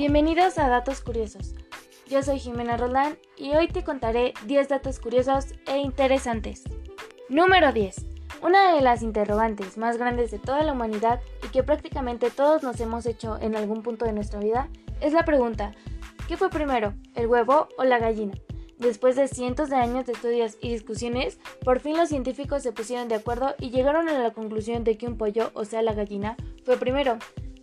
Bienvenidos a Datos Curiosos. Yo soy Jimena Roland y hoy te contaré 10 datos curiosos e interesantes. Número 10. Una de las interrogantes más grandes de toda la humanidad y que prácticamente todos nos hemos hecho en algún punto de nuestra vida es la pregunta, ¿qué fue primero, el huevo o la gallina? Después de cientos de años de estudios y discusiones, por fin los científicos se pusieron de acuerdo y llegaron a la conclusión de que un pollo, o sea la gallina, fue primero.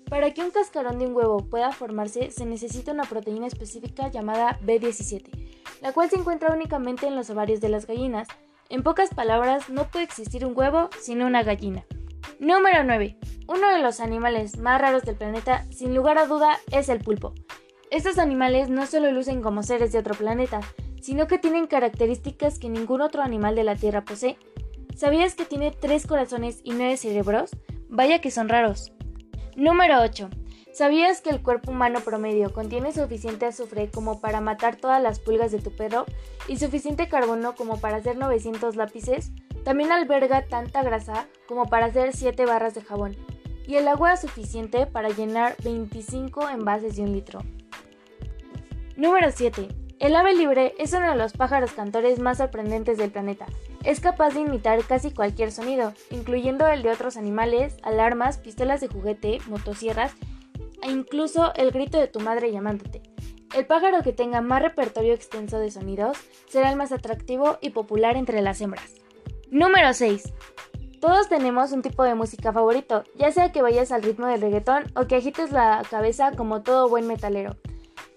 Para que un cascarón de un huevo pueda formarse se necesita una proteína específica llamada B17, la cual se encuentra únicamente en los ovarios de las gallinas. En pocas palabras, no puede existir un huevo sin una gallina. Número 9. Uno de los animales más raros del planeta, sin lugar a duda, es el pulpo. Estos animales no solo lucen como seres de otro planeta, sino que tienen características que ningún otro animal de la Tierra posee. ¿Sabías que tiene tres corazones y nueve cerebros? Vaya que son raros. Número 8. ¿Sabías que el cuerpo humano promedio contiene suficiente azufre como para matar todas las pulgas de tu perro y suficiente carbono como para hacer 900 lápices? También alberga tanta grasa como para hacer 7 barras de jabón y el agua suficiente para llenar 25 envases de un litro. Número 7. El ave libre es uno de los pájaros cantores más sorprendentes del planeta. Es capaz de imitar casi cualquier sonido, incluyendo el de otros animales, alarmas, pistolas de juguete, motosierras e incluso el grito de tu madre llamándote. El pájaro que tenga más repertorio extenso de sonidos será el más atractivo y popular entre las hembras. Número 6. Todos tenemos un tipo de música favorito, ya sea que vayas al ritmo del reggaetón o que agites la cabeza como todo buen metalero.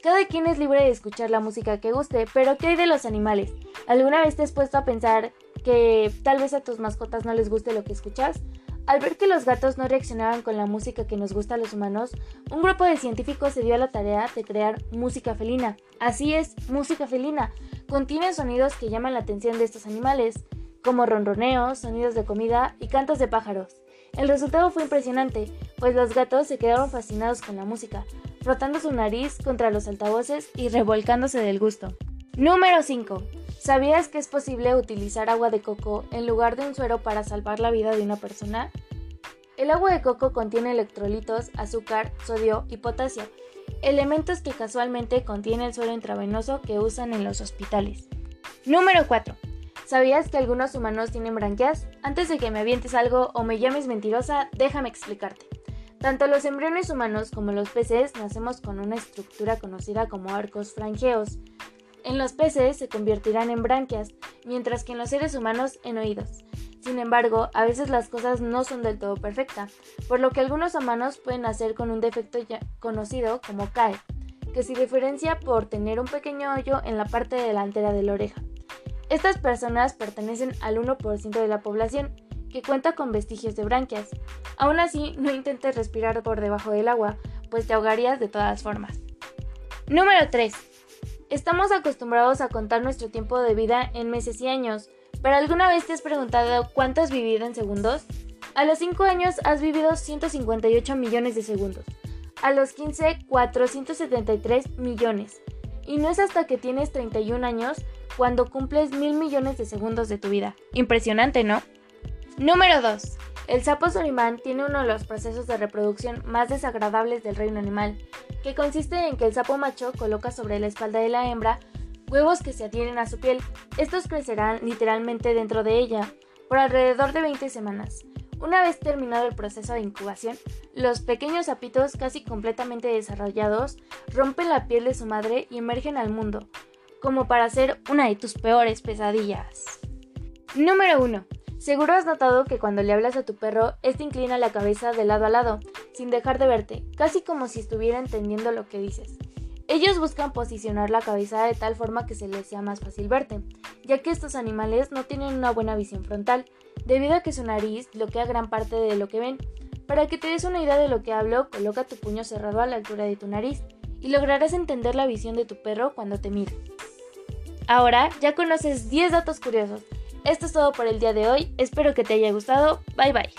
Cada quien es libre de escuchar la música que guste, pero ¿qué hay de los animales? ¿Alguna vez te has puesto a pensar que tal vez a tus mascotas no les guste lo que escuchas? Al ver que los gatos no reaccionaban con la música que nos gusta a los humanos, un grupo de científicos se dio a la tarea de crear música felina. Así es, música felina. Contiene sonidos que llaman la atención de estos animales, como ronroneos, sonidos de comida y cantos de pájaros. El resultado fue impresionante, pues los gatos se quedaron fascinados con la música, frotando su nariz contra los altavoces y revolcándose del gusto. Número 5. ¿Sabías que es posible utilizar agua de coco en lugar de un suero para salvar la vida de una persona? El agua de coco contiene electrolitos, azúcar, sodio y potasio, elementos que casualmente contiene el suero intravenoso que usan en los hospitales. Número 4. ¿Sabías que algunos humanos tienen branquias? Antes de que me avientes algo o me llames mentirosa, déjame explicarte. Tanto los embriones humanos como los peces nacemos con una estructura conocida como arcos franjeos. En los peces se convertirán en branquias, mientras que en los seres humanos en oídos. Sin embargo, a veces las cosas no son del todo perfectas, por lo que algunos humanos pueden nacer con un defecto ya conocido como CAE, que se diferencia por tener un pequeño hoyo en la parte delantera de la oreja. Estas personas pertenecen al 1% de la población, que cuenta con vestigios de branquias. Aún así, no intentes respirar por debajo del agua, pues te ahogarías de todas formas. Número 3. Estamos acostumbrados a contar nuestro tiempo de vida en meses y años, pero ¿alguna vez te has preguntado cuánto has vivido en segundos? A los 5 años has vivido 158 millones de segundos. A los 15, 473 millones. Y no es hasta que tienes 31 años cuando cumples mil millones de segundos de tu vida. Impresionante, ¿no? Número 2. El sapo solimán tiene uno de los procesos de reproducción más desagradables del reino animal, que consiste en que el sapo macho coloca sobre la espalda de la hembra huevos que se adhieren a su piel. Estos crecerán literalmente dentro de ella por alrededor de 20 semanas. Una vez terminado el proceso de incubación, los pequeños sapitos casi completamente desarrollados rompen la piel de su madre y emergen al mundo, como para hacer una de tus peores pesadillas. Número 1. Seguro has notado que cuando le hablas a tu perro, este inclina la cabeza de lado a lado, sin dejar de verte, casi como si estuviera entendiendo lo que dices. Ellos buscan posicionar la cabeza de tal forma que se les sea más fácil verte, ya que estos animales no tienen una buena visión frontal, debido a que su nariz bloquea gran parte de lo que ven. Para que te des una idea de lo que hablo, coloca tu puño cerrado a la altura de tu nariz y lograrás entender la visión de tu perro cuando te mire. Ahora ya conoces 10 datos curiosos esto es todo por el día de hoy, espero que te haya gustado, bye bye.